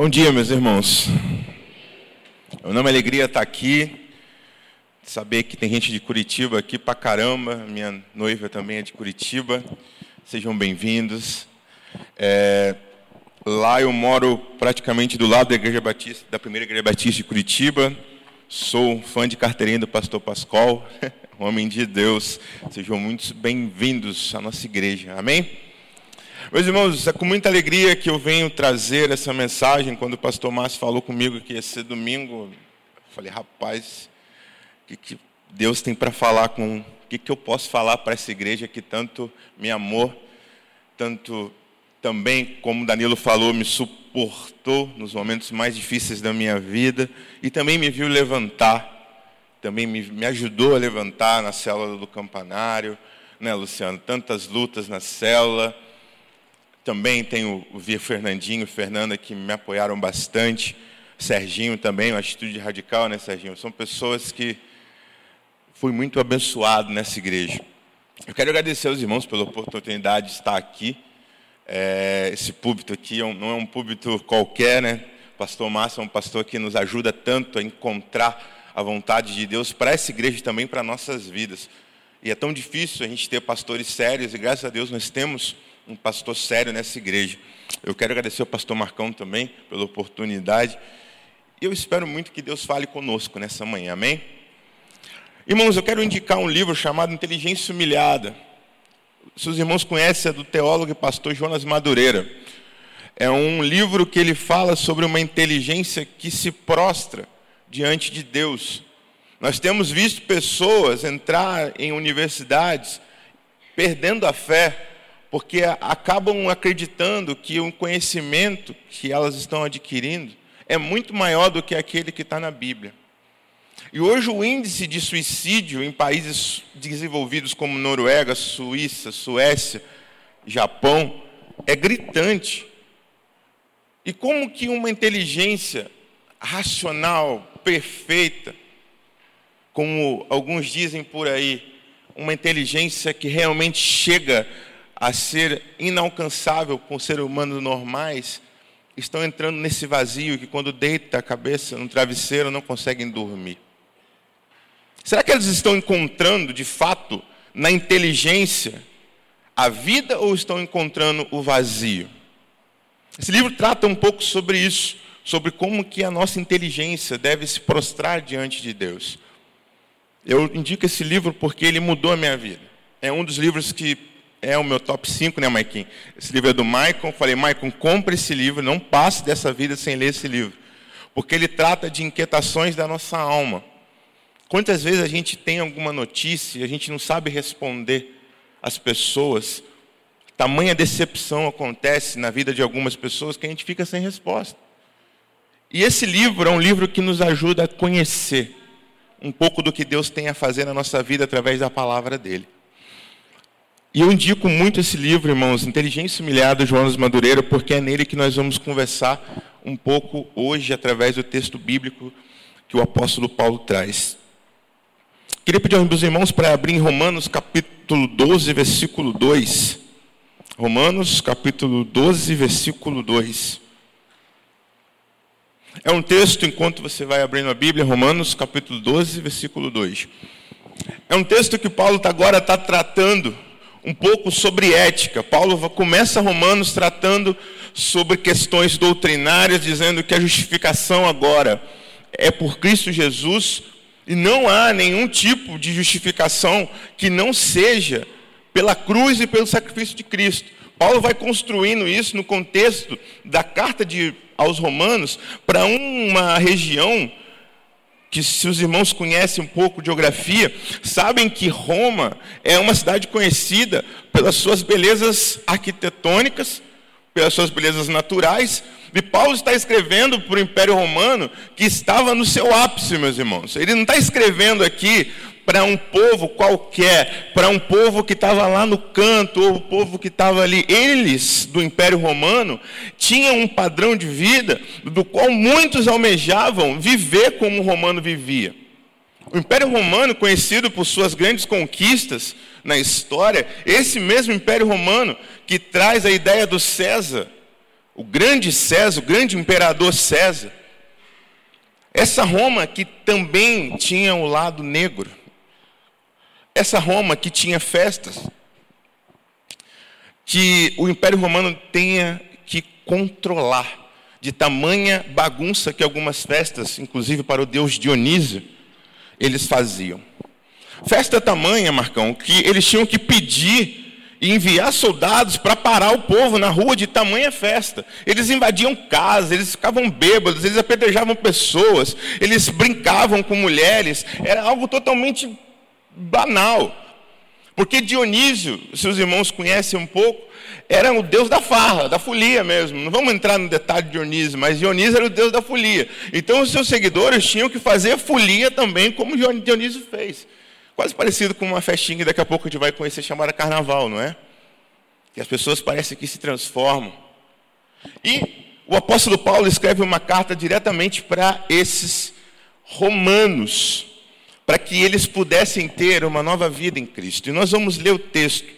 Bom dia, meus irmãos. É uma alegria estar aqui, saber que tem gente de Curitiba aqui pra caramba. Minha noiva também é de Curitiba. Sejam bem-vindos. É, lá eu moro praticamente do lado da Igreja Batista, da primeira Igreja Batista de Curitiba. Sou fã de carteirinha do Pastor Pascoal, homem de Deus. Sejam muito bem-vindos à nossa igreja. Amém? Meus irmãos, é com muita alegria que eu venho trazer essa mensagem. Quando o pastor Márcio falou comigo que ia ser domingo, eu falei, rapaz, o que, que Deus tem para falar com. O que, que eu posso falar para essa igreja que tanto me amou, tanto também, como Danilo falou, me suportou nos momentos mais difíceis da minha vida e também me viu levantar, também me, me ajudou a levantar na célula do campanário, né, Luciano? Tantas lutas na célula também tenho o Fernandinho, Fernanda, que me apoiaram bastante. Serginho também, uma atitude radical, né, Serginho? São pessoas que fui muito abençoado nessa igreja. Eu quero agradecer aos irmãos pela oportunidade de estar aqui. É, esse púlpito aqui é não é um púlpito qualquer, né? O pastor Márcio é um pastor que nos ajuda tanto a encontrar a vontade de Deus para essa igreja e também para nossas vidas. E é tão difícil a gente ter pastores sérios, e graças a Deus nós temos um pastor sério nessa igreja. Eu quero agradecer ao pastor Marcão também pela oportunidade. E eu espero muito que Deus fale conosco nessa manhã, amém? Irmãos, eu quero indicar um livro chamado Inteligência Humilhada. Seus irmãos conhecem, é do teólogo e pastor Jonas Madureira. É um livro que ele fala sobre uma inteligência que se prostra diante de Deus. Nós temos visto pessoas entrar em universidades perdendo a fé porque acabam acreditando que o conhecimento que elas estão adquirindo é muito maior do que aquele que está na Bíblia. E hoje o índice de suicídio em países desenvolvidos como Noruega, Suíça, Suécia, Japão é gritante. E como que uma inteligência racional, perfeita, como alguns dizem por aí, uma inteligência que realmente chega a ser inalcançável com seres humanos normais, estão entrando nesse vazio que quando deita a cabeça no travesseiro não conseguem dormir. Será que eles estão encontrando de fato na inteligência a vida ou estão encontrando o vazio? Esse livro trata um pouco sobre isso, sobre como que a nossa inteligência deve se prostrar diante de Deus. Eu indico esse livro porque ele mudou a minha vida. É um dos livros que é o meu top 5, né, Maikin? Esse livro é do Maicon. Falei, Maicon, compre esse livro, não passe dessa vida sem ler esse livro. Porque ele trata de inquietações da nossa alma. Quantas vezes a gente tem alguma notícia e a gente não sabe responder às pessoas? Tamanha decepção acontece na vida de algumas pessoas que a gente fica sem resposta. E esse livro é um livro que nos ajuda a conhecer um pouco do que Deus tem a fazer na nossa vida através da palavra dele. E eu indico muito esse livro, irmãos, Inteligência Humilhada, João Madureira, porque é nele que nós vamos conversar um pouco hoje, através do texto bíblico que o apóstolo Paulo traz. Queria pedir aos meus irmãos para abrir em Romanos capítulo 12, versículo 2. Romanos capítulo 12, versículo 2. É um texto, enquanto você vai abrindo a Bíblia, Romanos capítulo 12, versículo 2. É um texto que Paulo tá agora está tratando um pouco sobre ética. Paulo começa Romanos tratando sobre questões doutrinárias, dizendo que a justificação agora é por Cristo Jesus e não há nenhum tipo de justificação que não seja pela cruz e pelo sacrifício de Cristo. Paulo vai construindo isso no contexto da carta de, aos Romanos para uma região que se os irmãos conhecem um pouco de geografia, sabem que Roma é uma cidade conhecida pelas suas belezas arquitetônicas, pelas suas belezas naturais. E Paulo está escrevendo para o Império Romano que estava no seu ápice, meus irmãos. Ele não está escrevendo aqui para um povo qualquer, para um povo que estava lá no canto, ou o povo que estava ali. Eles, do Império Romano, tinham um padrão de vida do qual muitos almejavam viver como o romano vivia. O Império Romano, conhecido por suas grandes conquistas na história, esse mesmo Império Romano que traz a ideia do César, o grande César, o grande imperador César. Essa Roma que também tinha o lado negro. Essa Roma que tinha festas. Que o Império Romano tenha que controlar de tamanha bagunça que algumas festas, inclusive para o deus Dionísio, eles faziam. Festa tamanha, Marcão, que eles tinham que pedir e enviar soldados para parar o povo na rua de tamanha festa. Eles invadiam casas, eles ficavam bêbados, eles apedrejavam pessoas, eles brincavam com mulheres. Era algo totalmente banal. Porque Dionísio, seus irmãos conhecem um pouco, era o deus da farra, da folia mesmo. Não vamos entrar no detalhe de Dionísio, mas Dionísio era o deus da folia. Então os seus seguidores tinham que fazer folia também, como Dionísio fez. Quase parecido com uma festinha que daqui a pouco a gente vai conhecer chamada carnaval, não é? Que as pessoas parecem que se transformam. E o apóstolo Paulo escreve uma carta diretamente para esses romanos, para que eles pudessem ter uma nova vida em Cristo. E nós vamos ler o texto.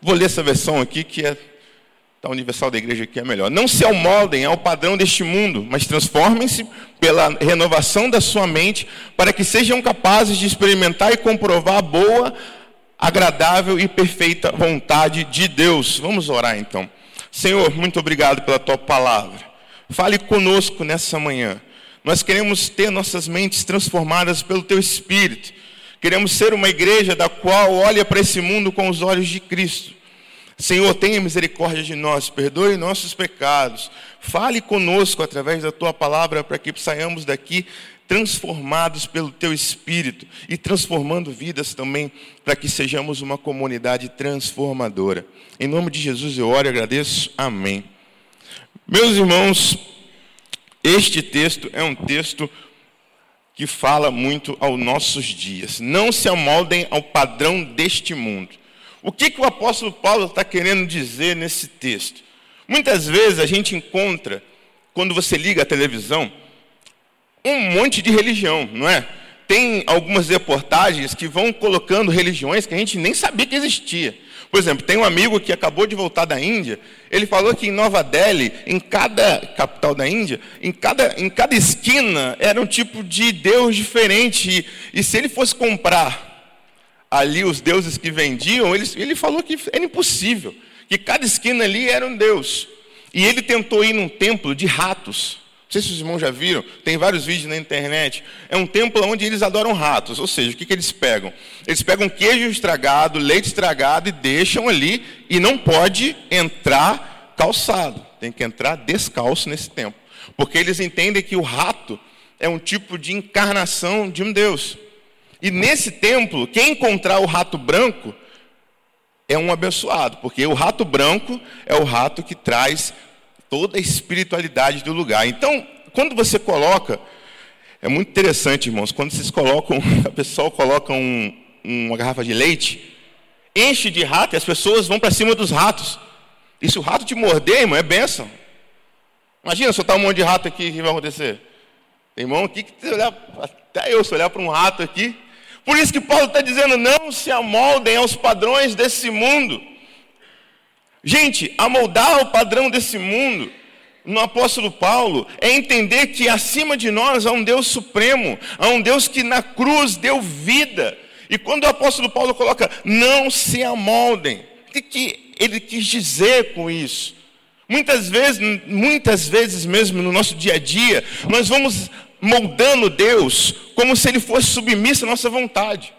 Vou ler essa versão aqui que é da Universal da Igreja que é melhor. Não se amoldem ao padrão deste mundo, mas transformem-se pela renovação da sua mente, para que sejam capazes de experimentar e comprovar a boa, agradável e perfeita vontade de Deus. Vamos orar então. Senhor, muito obrigado pela tua palavra. Fale conosco nessa manhã. Nós queremos ter nossas mentes transformadas pelo teu espírito. Queremos ser uma igreja da qual olha para esse mundo com os olhos de Cristo Senhor, tenha misericórdia de nós, perdoe nossos pecados, fale conosco através da tua palavra para que saiamos daqui transformados pelo teu espírito e transformando vidas também para que sejamos uma comunidade transformadora. Em nome de Jesus eu oro e agradeço. Amém. Meus irmãos, este texto é um texto que fala muito aos nossos dias. Não se amoldem ao padrão deste mundo. O que, que o apóstolo Paulo está querendo dizer nesse texto? Muitas vezes a gente encontra, quando você liga a televisão, um monte de religião, não é? Tem algumas reportagens que vão colocando religiões que a gente nem sabia que existia. Por exemplo, tem um amigo que acabou de voltar da Índia, ele falou que em Nova Delhi, em cada capital da Índia, em cada, em cada esquina era um tipo de Deus diferente. E, e se ele fosse comprar ali os deuses que vendiam, ele, ele falou que era impossível, que cada esquina ali era um deus. E ele tentou ir num templo de ratos. Não sei se os irmãos já viram, tem vários vídeos na internet. É um templo onde eles adoram ratos. Ou seja, o que, que eles pegam? Eles pegam queijo estragado, leite estragado e deixam ali, e não pode entrar calçado. Tem que entrar descalço nesse templo. Porque eles entendem que o rato é um tipo de encarnação de um Deus. E nesse templo, quem encontrar o rato branco é um abençoado, porque o rato branco é o rato que traz toda a espiritualidade do lugar. Então, quando você coloca, é muito interessante, irmãos, quando vocês colocam, a pessoa coloca um, uma garrafa de leite, enche de rato e as pessoas vão para cima dos ratos. E se o rato te morder, irmão, é bênção. Imagina soltar um monte de rato aqui, o que vai acontecer? Irmão, o que, olhar, até eu, se olhar para um rato aqui, por isso que Paulo está dizendo: não se amoldem aos padrões desse mundo. Gente, amoldar o padrão desse mundo, no apóstolo Paulo, é entender que acima de nós há um Deus supremo, há um Deus que na cruz deu vida. E quando o apóstolo Paulo coloca, não se amoldem, o que, que ele quis dizer com isso? Muitas vezes, muitas vezes mesmo no nosso dia a dia, nós vamos moldando Deus como se ele fosse submisso à nossa vontade.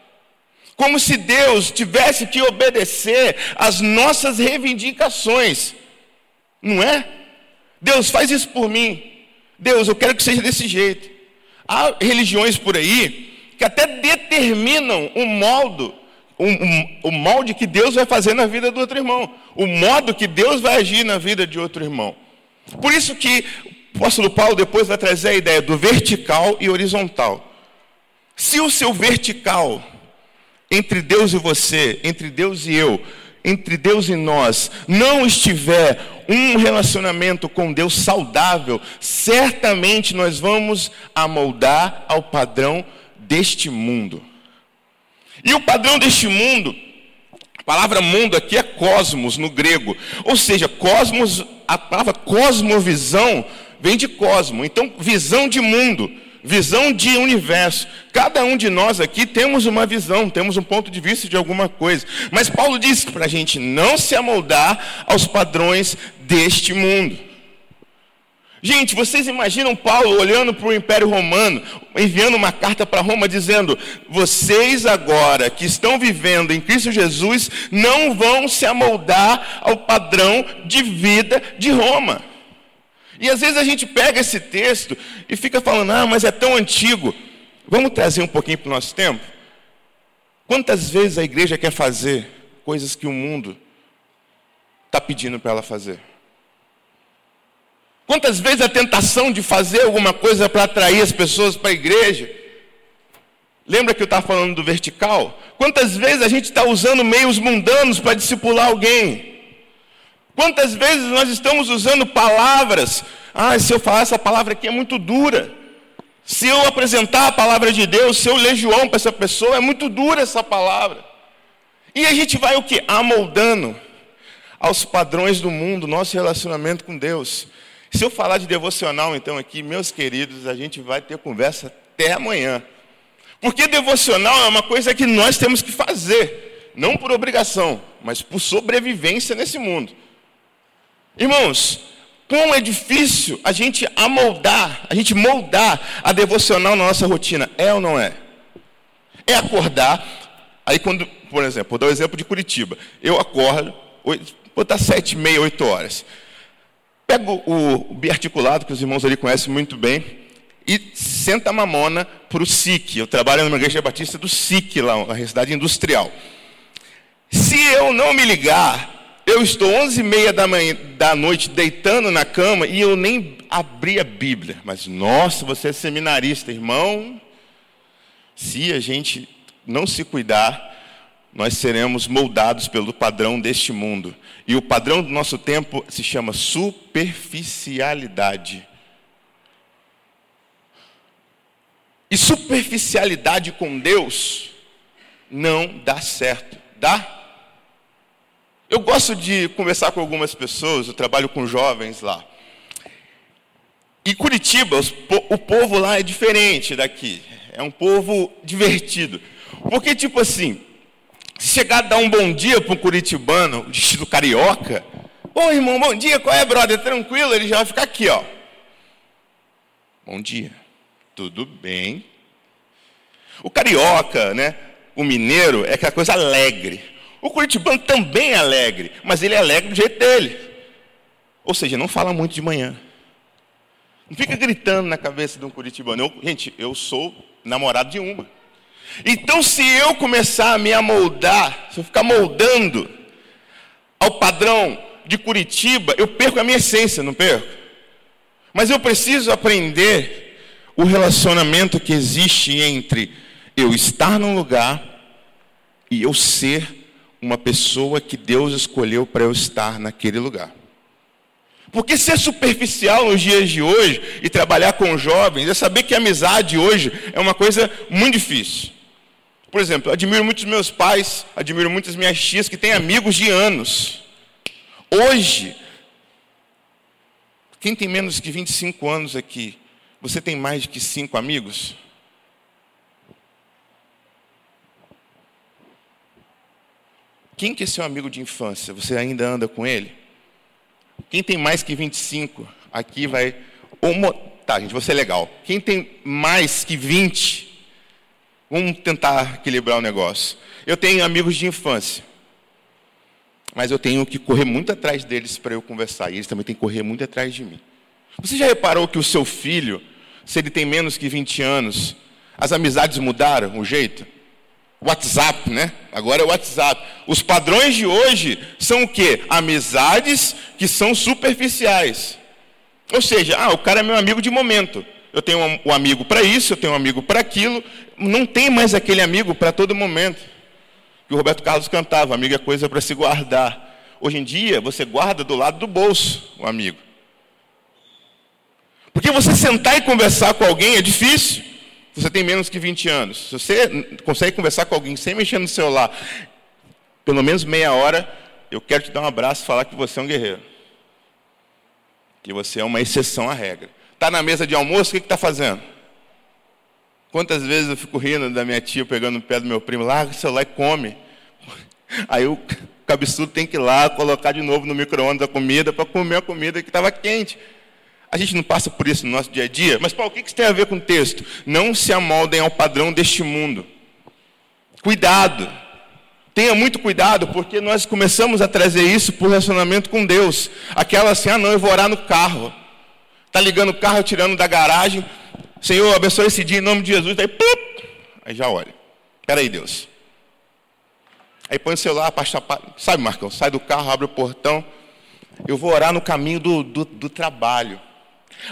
Como se Deus tivesse que obedecer às nossas reivindicações. Não é? Deus, faz isso por mim. Deus, eu quero que seja desse jeito. Há religiões por aí que até determinam o modo, o, o, molde que Deus vai fazer na vida do outro irmão, o modo que Deus vai agir na vida de outro irmão. Por isso que o apóstolo Paulo depois vai trazer a ideia do vertical e horizontal. Se o seu vertical entre Deus e você, entre Deus e eu, entre Deus e nós, não estiver um relacionamento com Deus saudável, certamente nós vamos amoldar ao padrão deste mundo. E o padrão deste mundo, a palavra mundo aqui é cosmos no grego, ou seja, cosmos a palavra cosmovisão vem de cosmo, então visão de mundo, visão de universo. Cada um de nós aqui temos uma visão, temos um ponto de vista de alguma coisa. Mas Paulo diz para a gente não se amoldar aos padrões deste mundo. Gente, vocês imaginam Paulo olhando para o Império Romano, enviando uma carta para Roma dizendo: vocês agora que estão vivendo em Cristo Jesus não vão se amoldar ao padrão de vida de Roma. E às vezes a gente pega esse texto e fica falando: ah, mas é tão antigo. Vamos trazer um pouquinho para o nosso tempo? Quantas vezes a igreja quer fazer coisas que o mundo está pedindo para ela fazer? Quantas vezes a tentação de fazer alguma coisa para atrair as pessoas para a igreja? Lembra que eu estava falando do vertical? Quantas vezes a gente está usando meios mundanos para discipular alguém? Quantas vezes nós estamos usando palavras? Ah, se eu falar essa palavra aqui é muito dura. Se eu apresentar a palavra de Deus, se eu ler João para essa pessoa, é muito dura essa palavra. E a gente vai o que? Amoldando aos padrões do mundo, nosso relacionamento com Deus. Se eu falar de devocional, então, aqui, meus queridos, a gente vai ter conversa até amanhã. Porque devocional é uma coisa que nós temos que fazer, não por obrigação, mas por sobrevivência nesse mundo. Irmãos, como é difícil a gente amoldar, a gente moldar a devocional na nossa rotina, é ou não é? É acordar, aí quando, por exemplo, vou dar o um exemplo de Curitiba, eu acordo, vou botar sete, meia, oito horas. Pego o, o biarticulado, que os irmãos ali conhecem muito bem, e senta a mamona para o SIC. Eu trabalho numa igreja batista do SIC, lá, uma cidade industrial. Se eu não me ligar, eu estou onze e meia da, manhã, da noite deitando na cama e eu nem abri a Bíblia. Mas, nossa, você é seminarista, irmão. Se a gente não se cuidar, nós seremos moldados pelo padrão deste mundo. E o padrão do nosso tempo se chama superficialidade. E superficialidade com Deus não dá certo. Dá? Eu gosto de conversar com algumas pessoas, eu trabalho com jovens lá. E Curitiba, o povo lá é diferente daqui. É um povo divertido. Porque, tipo assim, se chegar a dar um bom dia para um curitibano, estilo carioca, ô irmão, bom dia, qual é, brother? Tranquilo? Ele já vai ficar aqui, ó. Bom dia, tudo bem? O carioca, né? O mineiro é aquela coisa alegre. O curitibano também é alegre, mas ele é alegre do jeito dele. Ou seja, não fala muito de manhã. Não fica gritando na cabeça de um curitibano. Eu, gente, eu sou namorado de uma. Então, se eu começar a me amoldar, se eu ficar moldando ao padrão de Curitiba, eu perco a minha essência, não perco? Mas eu preciso aprender o relacionamento que existe entre eu estar num lugar e eu ser uma pessoa que Deus escolheu para eu estar naquele lugar. Porque ser superficial nos dias de hoje e trabalhar com jovens é saber que a amizade hoje é uma coisa muito difícil. Por exemplo, admiro muitos meus pais, admiro muitas minhas tias que têm amigos de anos. Hoje, quem tem menos que 25 anos aqui, você tem mais de que cinco amigos? Quem que é seu amigo de infância? Você ainda anda com ele? Quem tem mais que 25, aqui vai. Tá, gente, você é legal. Quem tem mais que 20, Vamos tentar equilibrar o negócio. Eu tenho amigos de infância, mas eu tenho que correr muito atrás deles para eu conversar, e eles também têm que correr muito atrás de mim. Você já reparou que o seu filho, se ele tem menos que 20 anos, as amizades mudaram o jeito? WhatsApp, né? Agora é WhatsApp. Os padrões de hoje são o quê? Amizades que são superficiais. Ou seja, ah, o cara é meu amigo de momento eu tenho um, amigo para isso, eu tenho um amigo para aquilo. Não tem mais aquele amigo para todo momento. Que o Roberto Carlos cantava, amigo é coisa para se guardar. Hoje em dia, você guarda do lado do bolso o amigo. Porque você sentar e conversar com alguém é difícil. Você tem menos que 20 anos. Se você consegue conversar com alguém sem mexer no celular, pelo menos meia hora, eu quero te dar um abraço e falar que você é um guerreiro. que você é uma exceção à regra. Está na mesa de almoço, o que está fazendo? Quantas vezes eu fico rindo da minha tia pegando o pé do meu primo, larga o celular e come. Aí o cabeçudo tem que ir lá colocar de novo no micro-ondas a comida para comer a comida que estava quente. A gente não passa por isso no nosso dia a dia, mas Paulo, o que isso tem a ver com o texto? Não se amoldem ao padrão deste mundo. Cuidado, tenha muito cuidado, porque nós começamos a trazer isso por relacionamento com Deus. Aquela assim, ah não, eu vou orar no carro. Está ligando o carro, tirando da garagem. Senhor, abençoe esse dia em nome de Jesus. Aí, plup, aí já olha. Espera aí, Deus. Aí põe o celular, pasta, sabe, Marcão? Sai do carro, abre o portão. Eu vou orar no caminho do, do, do trabalho.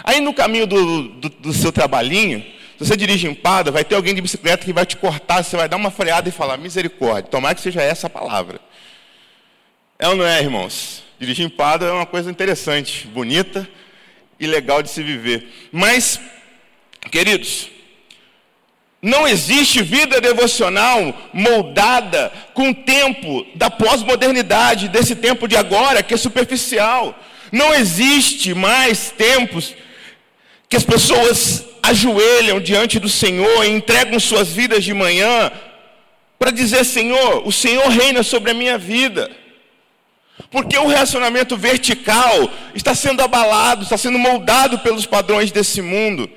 Aí no caminho do, do, do, seu trabalhinho, se você dirige empada, vai ter alguém de bicicleta que vai te cortar, você vai dar uma freada e falar, misericórdia, tomara que seja essa a palavra. É ou não é, irmãos? Dirigir empada é uma coisa interessante, bonita e legal de se viver. Mas, queridos, não existe vida devocional moldada com o tempo da pós-modernidade, desse tempo de agora, que é superficial. Não existe mais tempos que as pessoas ajoelham diante do Senhor e entregam suas vidas de manhã para dizer: Senhor, o Senhor reina sobre a minha vida. Porque o relacionamento vertical está sendo abalado, está sendo moldado pelos padrões desse mundo.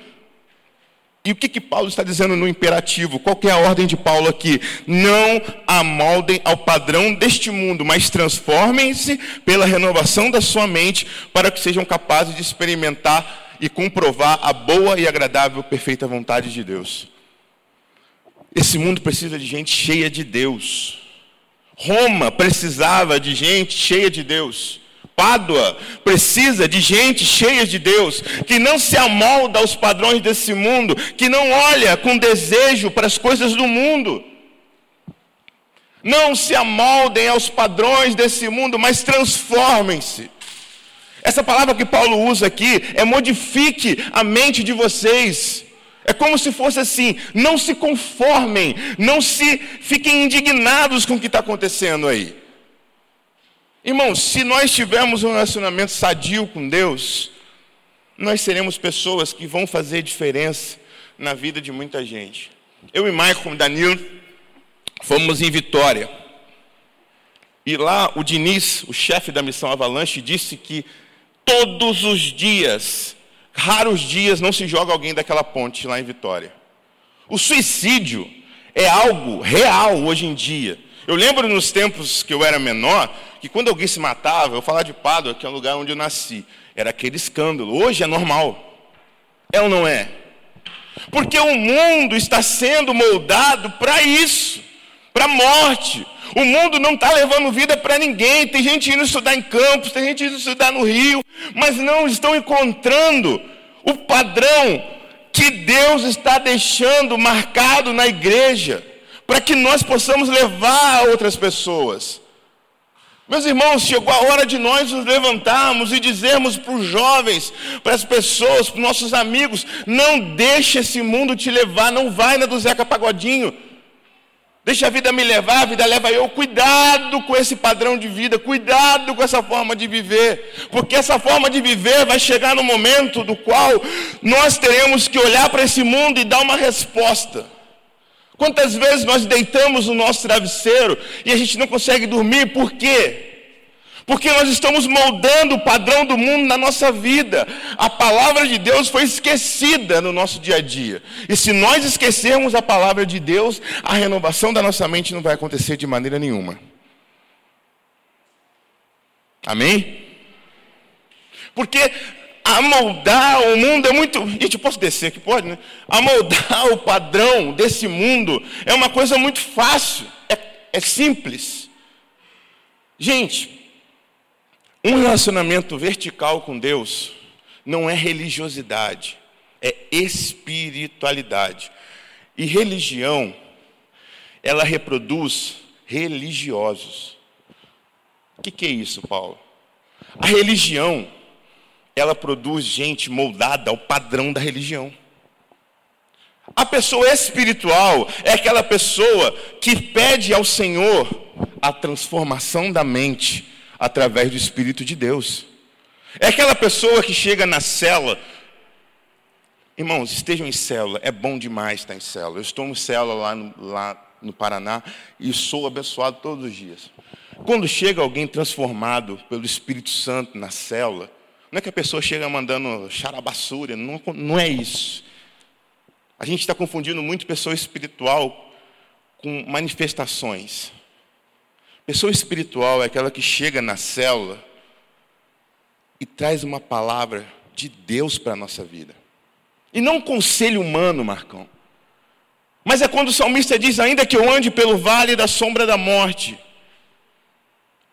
E o que, que Paulo está dizendo no imperativo? Qual é a ordem de Paulo aqui? Não amoldem ao padrão deste mundo, mas transformem-se pela renovação da sua mente para que sejam capazes de experimentar e comprovar a boa e agradável, perfeita vontade de Deus. Esse mundo precisa de gente cheia de Deus. Roma precisava de gente cheia de Deus. Pádua precisa de gente cheia de Deus, que não se amolda aos padrões desse mundo, que não olha com desejo para as coisas do mundo. Não se amoldem aos padrões desse mundo, mas transformem-se. Essa palavra que Paulo usa aqui é modifique a mente de vocês. É como se fosse assim: não se conformem, não se fiquem indignados com o que está acontecendo aí. Irmãos, se nós tivermos um relacionamento sadio com Deus, nós seremos pessoas que vão fazer diferença na vida de muita gente. Eu e Michael, Danilo, fomos em Vitória. E lá o Diniz, o chefe da missão Avalanche, disse que todos os dias, raros dias, não se joga alguém daquela ponte lá em Vitória. O suicídio é algo real hoje em dia. Eu lembro nos tempos que eu era menor, que quando alguém se matava, eu falava de Pádua, que é o lugar onde eu nasci, era aquele escândalo. Hoje é normal. É ou não é? Porque o mundo está sendo moldado para isso, para a morte. O mundo não está levando vida para ninguém. Tem gente indo estudar em campos, tem gente indo estudar no Rio, mas não estão encontrando o padrão que Deus está deixando marcado na igreja para que nós possamos levar a outras pessoas. Meus irmãos, chegou a hora de nós nos levantarmos e dizermos para os jovens, para as pessoas, para os nossos amigos: não deixe esse mundo te levar, não vai na do Zeca Pagodinho. Deixa a vida me levar, a vida leva eu. Cuidado com esse padrão de vida, cuidado com essa forma de viver, porque essa forma de viver vai chegar no momento do qual nós teremos que olhar para esse mundo e dar uma resposta. Quantas vezes nós deitamos no nosso travesseiro e a gente não consegue dormir, por quê? Porque nós estamos moldando o padrão do mundo na nossa vida. A palavra de Deus foi esquecida no nosso dia a dia. E se nós esquecermos a palavra de Deus, a renovação da nossa mente não vai acontecer de maneira nenhuma. Amém? Porque amoldar o mundo é muito. Gente, eu posso descer aqui? Pode, né? Amoldar o padrão desse mundo é uma coisa muito fácil, é, é simples. Gente, um relacionamento vertical com Deus não é religiosidade, é espiritualidade. E religião, ela reproduz religiosos. O que, que é isso, Paulo? A religião ela produz gente moldada ao padrão da religião. A pessoa espiritual é aquela pessoa que pede ao Senhor a transformação da mente através do Espírito de Deus. É aquela pessoa que chega na cela. Irmãos, estejam em célula. É bom demais estar em célula. Eu estou em célula lá no, lá no Paraná e sou abençoado todos os dias. Quando chega alguém transformado pelo Espírito Santo na célula, não é que a pessoa chega mandando charabassúria, não, não é isso. A gente está confundindo muito pessoa espiritual com manifestações. Pessoa espiritual é aquela que chega na célula e traz uma palavra de Deus para a nossa vida. E não um conselho humano, Marcão. Mas é quando o salmista diz: Ainda que eu ande pelo vale da sombra da morte,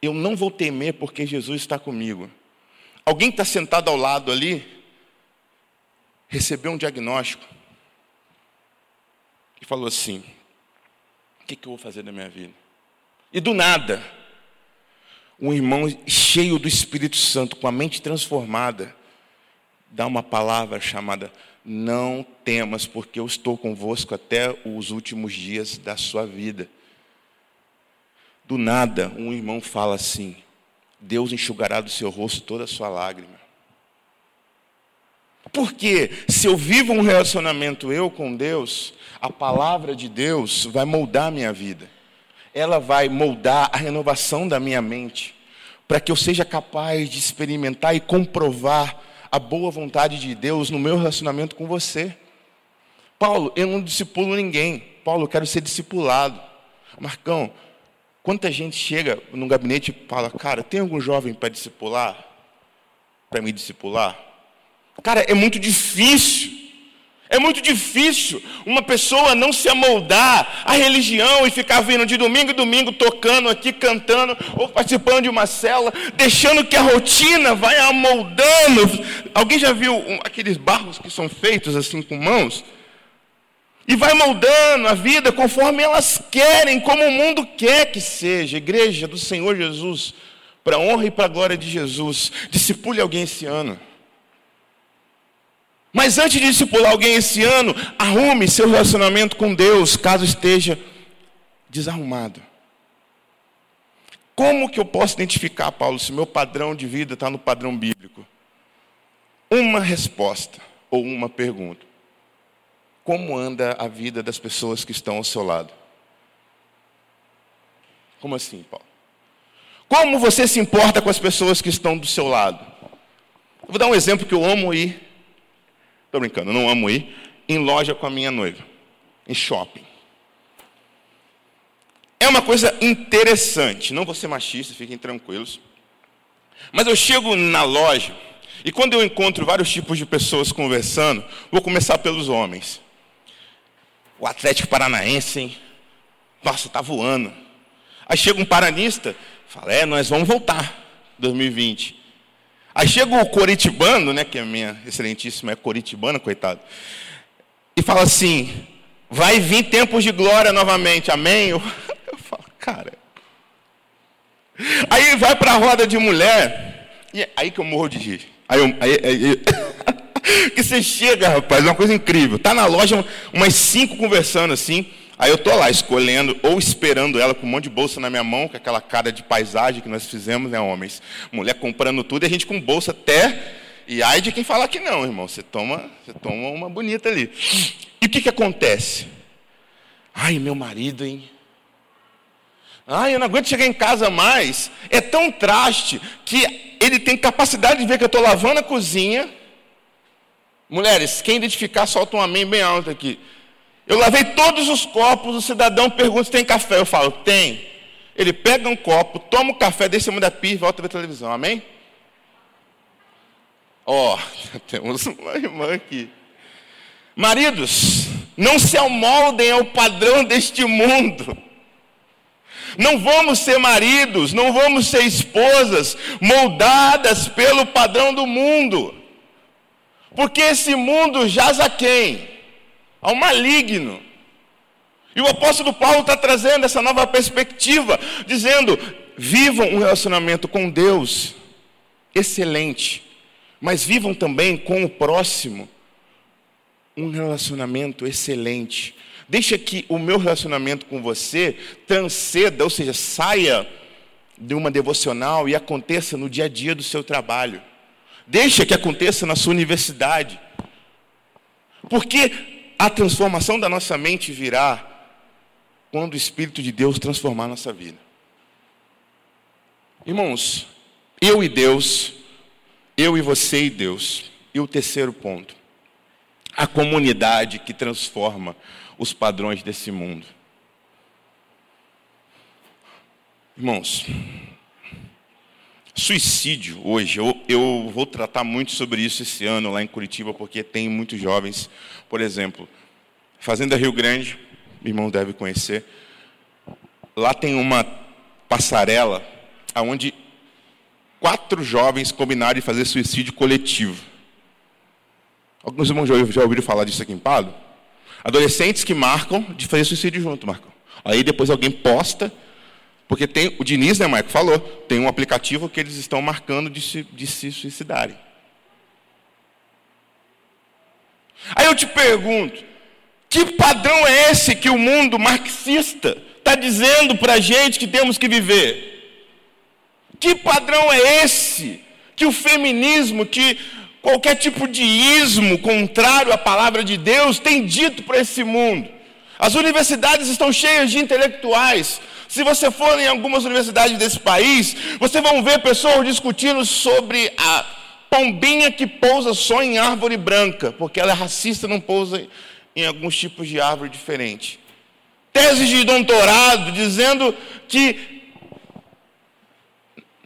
eu não vou temer porque Jesus está comigo. Alguém está sentado ao lado ali recebeu um diagnóstico e falou assim: O que, que eu vou fazer da minha vida? E do nada, um irmão cheio do Espírito Santo, com a mente transformada, dá uma palavra chamada: Não temas, porque eu estou convosco até os últimos dias da sua vida. Do nada, um irmão fala assim: Deus enxugará do seu rosto toda a sua lágrima. Porque se eu vivo um relacionamento eu com Deus, a palavra de Deus vai moldar a minha vida ela vai moldar a renovação da minha mente, para que eu seja capaz de experimentar e comprovar a boa vontade de Deus no meu relacionamento com você. Paulo, eu não discipulo ninguém. Paulo, eu quero ser discipulado. Marcão, quanta gente chega no gabinete e fala, cara, tem algum jovem para discipular? Para me discipular? Cara, é muito difícil. É muito difícil uma pessoa não se amoldar à religião e ficar vindo de domingo em domingo tocando aqui, cantando, ou participando de uma cela, deixando que a rotina vai amoldando. Alguém já viu aqueles barros que são feitos assim com mãos? E vai moldando a vida conforme elas querem, como o mundo quer que seja. Igreja do Senhor Jesus, para a honra e para a glória de Jesus, discipule alguém esse ano. Mas antes de discipular alguém esse ano, arrume seu relacionamento com Deus, caso esteja desarrumado. Como que eu posso identificar, Paulo, se meu padrão de vida está no padrão bíblico? Uma resposta ou uma pergunta. Como anda a vida das pessoas que estão ao seu lado? Como assim, Paulo? Como você se importa com as pessoas que estão do seu lado? Eu vou dar um exemplo que eu amo ir Estou brincando, não amo ir em loja com a minha noiva, em shopping. É uma coisa interessante, não vou ser machista, fiquem tranquilos. Mas eu chego na loja e quando eu encontro vários tipos de pessoas conversando, vou começar pelos homens. O Atlético Paranaense, hein? Nossa, tá voando. Aí chega um paranista, fala: "É, nós vamos voltar 2020". Aí chega o coritibano, né, que é minha excelentíssima é coritibana, coitado, e fala assim: vai vir tempos de glória novamente, amém? Eu, eu falo, cara. Aí vai para a roda de mulher, e é aí que eu morro de rir. Aí, eu, aí, aí que você chega, rapaz, é uma coisa incrível. Tá na loja umas cinco conversando assim. Aí eu tô lá escolhendo ou esperando ela com um monte de bolsa na minha mão, com aquela cara de paisagem que nós fizemos, né, homens? Mulher comprando tudo e a gente com bolsa até. E ai de quem falar que não, irmão. Você toma, você toma uma bonita ali. E o que, que acontece? Ai, meu marido, hein? Ai, eu não aguento chegar em casa mais. É tão traste que ele tem capacidade de ver que eu estou lavando a cozinha. Mulheres, quem identificar, solta um amém bem alto aqui. Eu lavei todos os copos, o cidadão pergunta se tem café. Eu falo, tem. Ele pega um copo, toma o um café, deixa cima da pia e volta a ver televisão. Amém? Ó, oh, temos uma irmã aqui. Maridos, não se amoldem ao padrão deste mundo. Não vamos ser maridos, não vamos ser esposas moldadas pelo padrão do mundo. Porque esse mundo jaz a quem? ao maligno. E o apóstolo Paulo está trazendo essa nova perspectiva, dizendo: vivam um relacionamento com Deus excelente, mas vivam também com o próximo um relacionamento excelente. Deixa que o meu relacionamento com você transceda, ou seja, saia de uma devocional e aconteça no dia a dia do seu trabalho. Deixa que aconteça na sua universidade. Porque a transformação da nossa mente virá quando o Espírito de Deus transformar a nossa vida. Irmãos, eu e Deus, eu e você e Deus. E o terceiro ponto, a comunidade que transforma os padrões desse mundo. Irmãos, suicídio hoje, eu, eu, vou tratar muito sobre isso esse ano lá em Curitiba, porque tem muitos jovens, por exemplo, Fazenda Rio Grande, irmão deve conhecer, lá tem uma passarela onde quatro jovens combinaram de fazer suicídio coletivo. Alguns irmãos já ouviram falar disso aqui em Pado? Adolescentes que marcam de fazer suicídio junto, marcam. Aí depois alguém posta, porque tem, o Diniz, né, Marco, falou, tem um aplicativo que eles estão marcando de se, de se suicidarem. Aí eu te pergunto, que padrão é esse que o mundo marxista está dizendo para a gente que temos que viver? Que padrão é esse que o feminismo, que qualquer tipo de ismo contrário à palavra de Deus tem dito para esse mundo? As universidades estão cheias de intelectuais. Se você for em algumas universidades desse país, você vão ver pessoas discutindo sobre a pombinha que pousa só em árvore branca, porque ela é racista, não pousa em alguns tipos de árvore diferente. Teses de doutorado dizendo que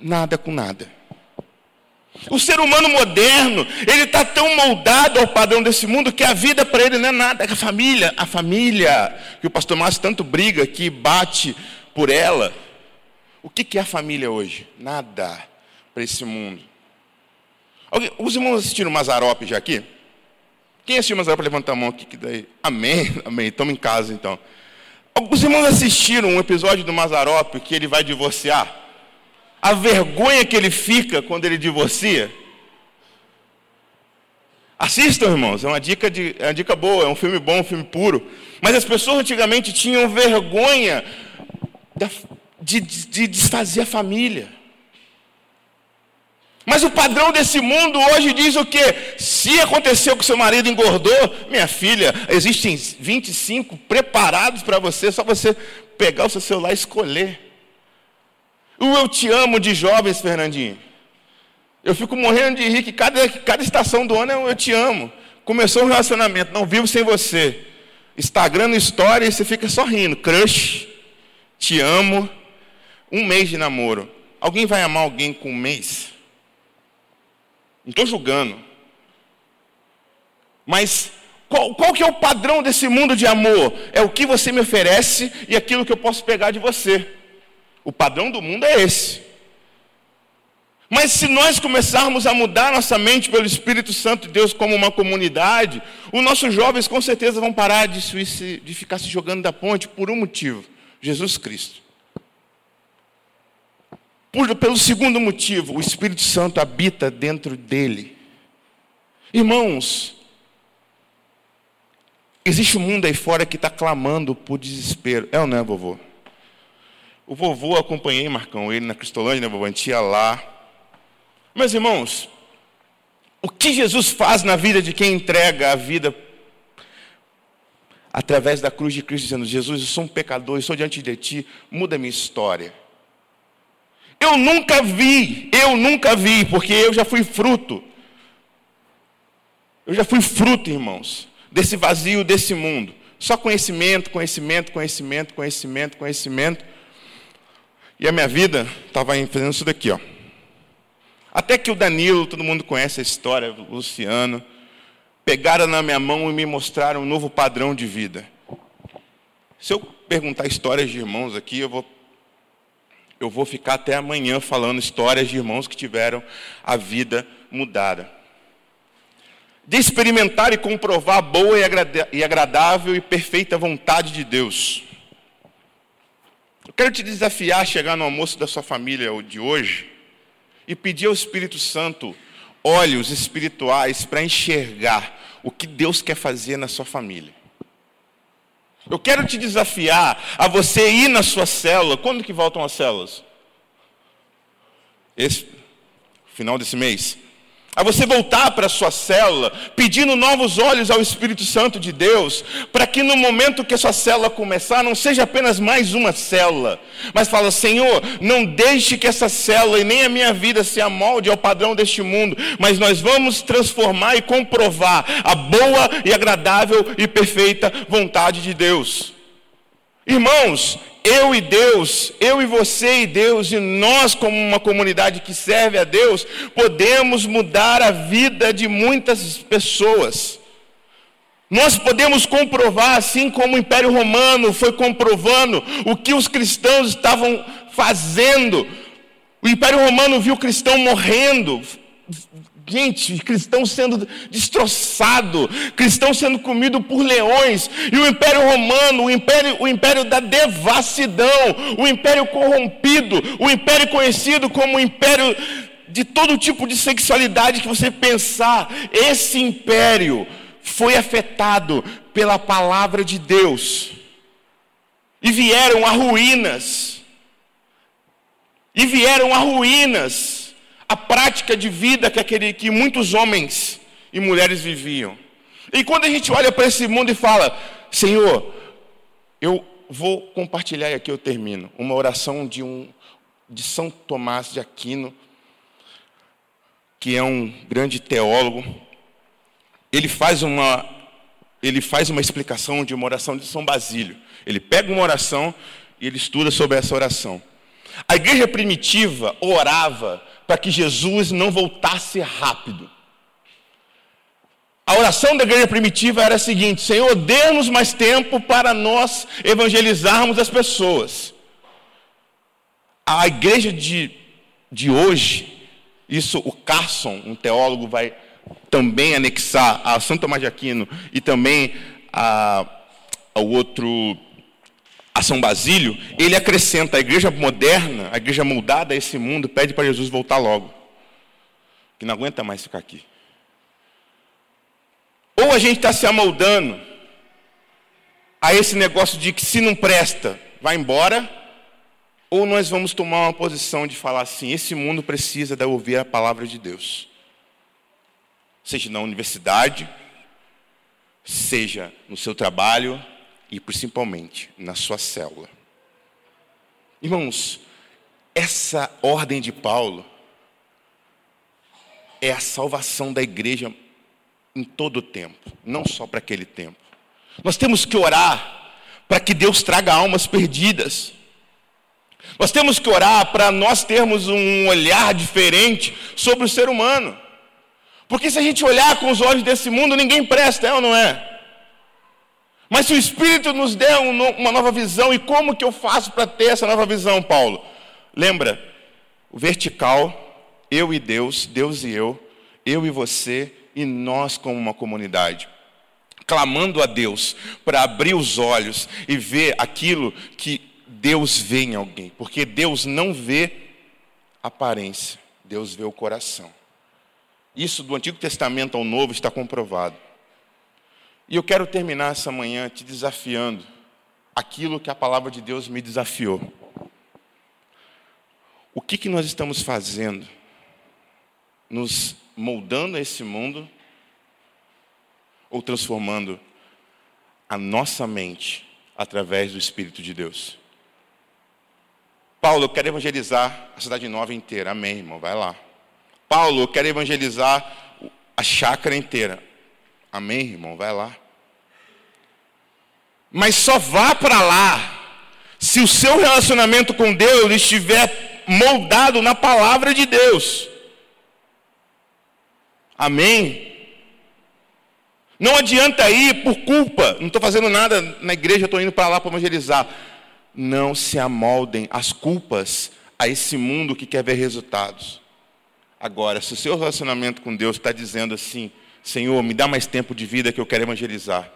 nada com nada. O ser humano moderno, ele está tão moldado ao padrão desse mundo que a vida para ele não é nada. É a família, a família que o pastor Márcio tanto briga, que bate por ela. O que, é a família hoje? Nada para esse mundo. Os irmãos assistiram Mazarope já aqui? Quem assistiu Mazarope, levanta a mão aqui. Que daí. Amém, amém. Estamos em casa então. Os irmãos assistiram um episódio do Mazarope que ele vai divorciar? a vergonha que ele fica quando ele divorcia. Assistam, irmãos, é uma dica, de, é uma dica boa, é um filme bom, um filme puro. Mas as pessoas antigamente tinham vergonha de, de, de desfazer a família. Mas o padrão desse mundo hoje diz o quê? Se aconteceu que seu marido engordou, minha filha, existem 25 preparados para você, só você pegar o seu celular e escolher. O eu te amo de jovens, Fernandinho. Eu fico morrendo de rir que cada, cada estação do ano é um eu te amo. Começou um relacionamento, não vivo sem você. Instagram story e você fica só rindo. Crush, te amo. Um mês de namoro. Alguém vai amar alguém com um mês? Não estou julgando. Mas qual, qual que é o padrão desse mundo de amor? É o que você me oferece e aquilo que eu posso pegar de você. O padrão do mundo é esse. Mas se nós começarmos a mudar nossa mente pelo Espírito Santo de Deus como uma comunidade, os nossos jovens com certeza vão parar de, de ficar se jogando da ponte por um motivo: Jesus Cristo. Pelo segundo motivo, o Espírito Santo habita dentro dele. Irmãos, existe um mundo aí fora que está clamando por desespero. É ou não é, vovô? O vovô, acompanhei, Marcão, ele na Cristolândia, né, vovô? A gente ia lá. Meus irmãos, o que Jesus faz na vida de quem entrega a vida através da cruz de Cristo, dizendo: Jesus, eu sou um pecador, eu sou diante de ti, muda minha história. Eu nunca vi, eu nunca vi, porque eu já fui fruto. Eu já fui fruto, irmãos, desse vazio desse mundo. Só conhecimento, conhecimento, conhecimento, conhecimento, conhecimento. E a minha vida estava fazendo isso daqui, ó. Até que o Danilo, todo mundo conhece a história, o Luciano, pegaram na minha mão e me mostraram um novo padrão de vida. Se eu perguntar histórias de irmãos aqui, eu vou, eu vou ficar até amanhã falando histórias de irmãos que tiveram a vida mudada. De experimentar e comprovar a boa e agradável e perfeita vontade de Deus. Eu quero te desafiar a chegar no almoço da sua família de hoje e pedir ao Espírito Santo olhos espirituais para enxergar o que Deus quer fazer na sua família. Eu quero te desafiar a você ir na sua célula. Quando que voltam as células? Esse final desse mês. A você voltar para a sua célula, pedindo novos olhos ao Espírito Santo de Deus, para que no momento que a sua célula começar, não seja apenas mais uma célula, mas fala: Senhor, não deixe que essa célula e nem a minha vida se amolde ao padrão deste mundo, mas nós vamos transformar e comprovar a boa e agradável e perfeita vontade de Deus. Irmãos, eu e Deus, eu e você e Deus, e nós, como uma comunidade que serve a Deus, podemos mudar a vida de muitas pessoas. Nós podemos comprovar, assim como o Império Romano foi comprovando o que os cristãos estavam fazendo. O Império Romano viu o cristão morrendo, Gente, cristão sendo destroçado, cristão sendo comido por leões, e o Império Romano, o império, o império da devassidão, o império corrompido, o império conhecido como império de todo tipo de sexualidade que você pensar, esse império foi afetado pela palavra de Deus, e vieram a ruínas, e vieram a ruínas, a prática de vida que, aquele, que muitos homens e mulheres viviam. E quando a gente olha para esse mundo e fala, Senhor, eu vou compartilhar e aqui eu termino, uma oração de, um, de São Tomás de Aquino, que é um grande teólogo. Ele faz uma, ele faz uma explicação de uma oração de São Basílio. Ele pega uma oração e ele estuda sobre essa oração. A igreja primitiva orava para que Jesus não voltasse rápido. A oração da igreja primitiva era a seguinte: Senhor, dê-nos mais tempo para nós evangelizarmos as pessoas. A igreja de, de hoje, isso o Carson, um teólogo, vai também anexar a Santo Tomás de Aquino e também a, ao outro São Basílio, ele acrescenta a igreja moderna, a igreja moldada a esse mundo, pede para Jesus voltar logo, que não aguenta mais ficar aqui. Ou a gente está se amoldando a esse negócio de que se não presta, vai embora, ou nós vamos tomar uma posição de falar assim: esse mundo precisa de ouvir a palavra de Deus, seja na universidade, seja no seu trabalho, e principalmente na sua célula. Irmãos, essa ordem de Paulo é a salvação da igreja em todo o tempo, não só para aquele tempo. Nós temos que orar para que Deus traga almas perdidas. Nós temos que orar para nós termos um olhar diferente sobre o ser humano. Porque se a gente olhar com os olhos desse mundo, ninguém presta, é ou não é? Mas se o Espírito nos der uma nova visão, e como que eu faço para ter essa nova visão, Paulo? Lembra, o vertical, eu e Deus, Deus e eu, eu e você, e nós como uma comunidade. Clamando a Deus para abrir os olhos e ver aquilo que Deus vê em alguém. Porque Deus não vê aparência, Deus vê o coração. Isso do Antigo Testamento ao Novo está comprovado. E eu quero terminar essa manhã te desafiando aquilo que a palavra de Deus me desafiou. O que, que nós estamos fazendo? Nos moldando a esse mundo ou transformando a nossa mente através do Espírito de Deus? Paulo, eu quero evangelizar a cidade nova inteira. Amém, irmão. Vai lá. Paulo, eu quero evangelizar a chácara inteira. Amém, irmão? Vai lá. Mas só vá para lá se o seu relacionamento com Deus estiver moldado na palavra de Deus. Amém? Não adianta ir por culpa, não estou fazendo nada na igreja, estou indo para lá para evangelizar. Não se amoldem as culpas a esse mundo que quer ver resultados. Agora, se o seu relacionamento com Deus está dizendo assim, Senhor, me dá mais tempo de vida que eu quero evangelizar.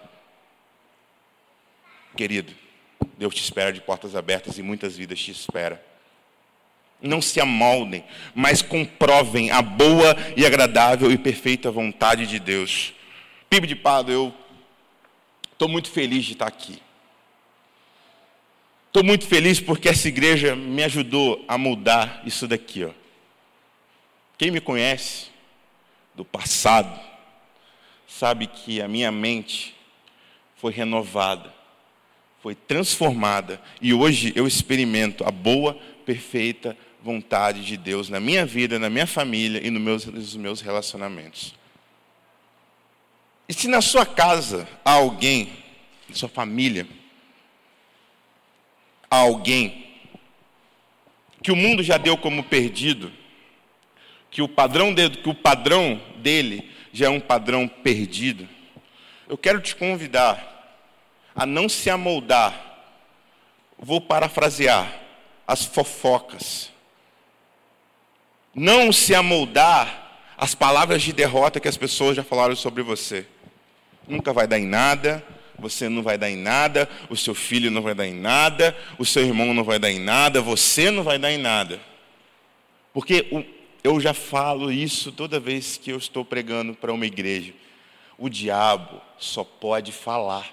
Querido, Deus te espera de portas abertas e muitas vidas te esperam. Não se amoldem, mas comprovem a boa e agradável e perfeita vontade de Deus. Pibe de Pado, eu estou muito feliz de estar aqui. Estou muito feliz porque essa igreja me ajudou a mudar isso daqui. Ó. Quem me conhece do passado, sabe que a minha mente foi renovada, foi transformada e hoje eu experimento a boa, perfeita vontade de Deus na minha vida, na minha família e nos meus, relacionamentos. E se na sua casa há alguém, na sua família, há alguém que o mundo já deu como perdido, que o padrão dele, que o padrão dele já é um padrão perdido, eu quero te convidar a não se amoldar. Vou parafrasear as fofocas. Não se amoldar as palavras de derrota que as pessoas já falaram sobre você. Nunca vai dar em nada, você não vai dar em nada, o seu filho não vai dar em nada, o seu irmão não vai dar em nada, você não vai dar em nada. Porque eu já falo isso toda vez que eu estou pregando para uma igreja. O diabo só pode falar.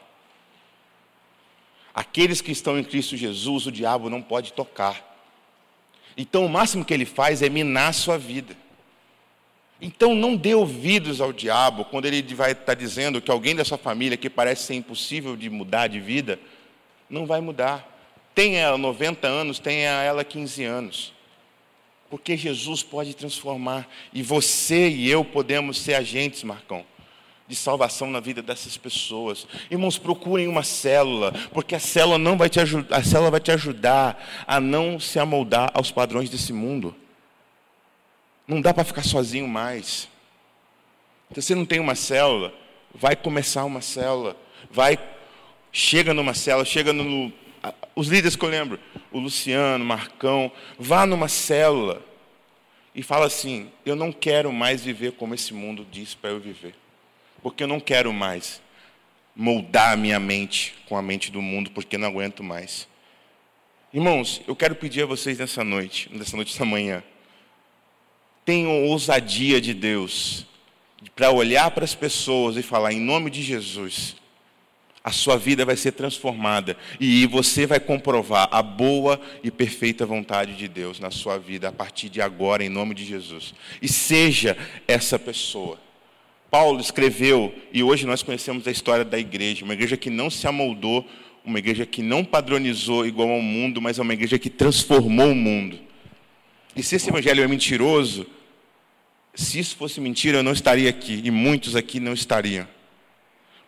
Aqueles que estão em Cristo Jesus, o diabo não pode tocar. Então, o máximo que ele faz é minar a sua vida. Então, não dê ouvidos ao diabo quando ele vai estar dizendo que alguém da sua família que parece ser impossível de mudar de vida, não vai mudar. Tenha ela 90 anos, tenha ela 15 anos. Porque Jesus pode transformar. E você e eu podemos ser agentes, Marcão de salvação na vida dessas pessoas. Irmãos, procurem uma célula, porque a célula não vai te ajudar, a célula vai te ajudar a não se amoldar aos padrões desse mundo. Não dá para ficar sozinho mais. Se você não tem uma célula, vai começar uma célula, vai chega numa célula, chega no os líderes que eu lembro, o Luciano, Marcão, vá numa célula e fala assim: eu não quero mais viver como esse mundo diz para eu viver porque eu não quero mais moldar a minha mente com a mente do mundo, porque não aguento mais. Irmãos, eu quero pedir a vocês nessa noite, nessa noite, essa manhã, tenham ousadia de Deus para olhar para as pessoas e falar em nome de Jesus. A sua vida vai ser transformada e você vai comprovar a boa e perfeita vontade de Deus na sua vida a partir de agora, em nome de Jesus. E seja essa pessoa. Paulo escreveu, e hoje nós conhecemos a história da igreja, uma igreja que não se amoldou, uma igreja que não padronizou igual ao mundo, mas é uma igreja que transformou o mundo. E se esse evangelho é mentiroso, se isso fosse mentira, eu não estaria aqui, e muitos aqui não estariam.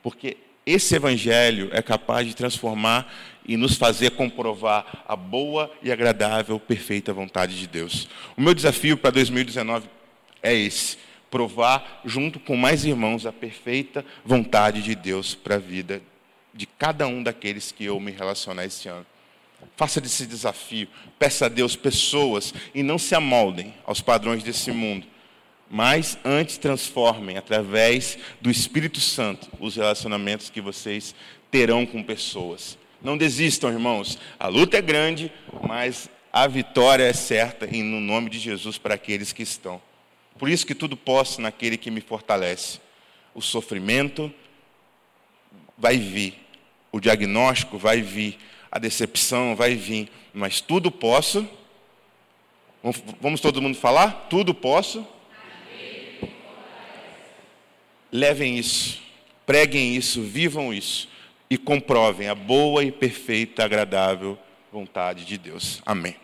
Porque esse evangelho é capaz de transformar e nos fazer comprovar a boa e agradável, perfeita vontade de Deus. O meu desafio para 2019 é esse provar, junto com mais irmãos, a perfeita vontade de Deus para a vida de cada um daqueles que eu me relacionar esse ano. Faça desse desafio, peça a Deus pessoas e não se amoldem aos padrões desse mundo, mas antes transformem através do Espírito Santo os relacionamentos que vocês terão com pessoas. Não desistam, irmãos. A luta é grande, mas a vitória é certa em no nome de Jesus para aqueles que estão. Por isso que tudo posso naquele que me fortalece. O sofrimento vai vir, o diagnóstico vai vir, a decepção vai vir, mas tudo posso. Vamos todo mundo falar? Tudo posso. Levem isso, preguem isso, vivam isso e comprovem a boa e perfeita, agradável vontade de Deus. Amém.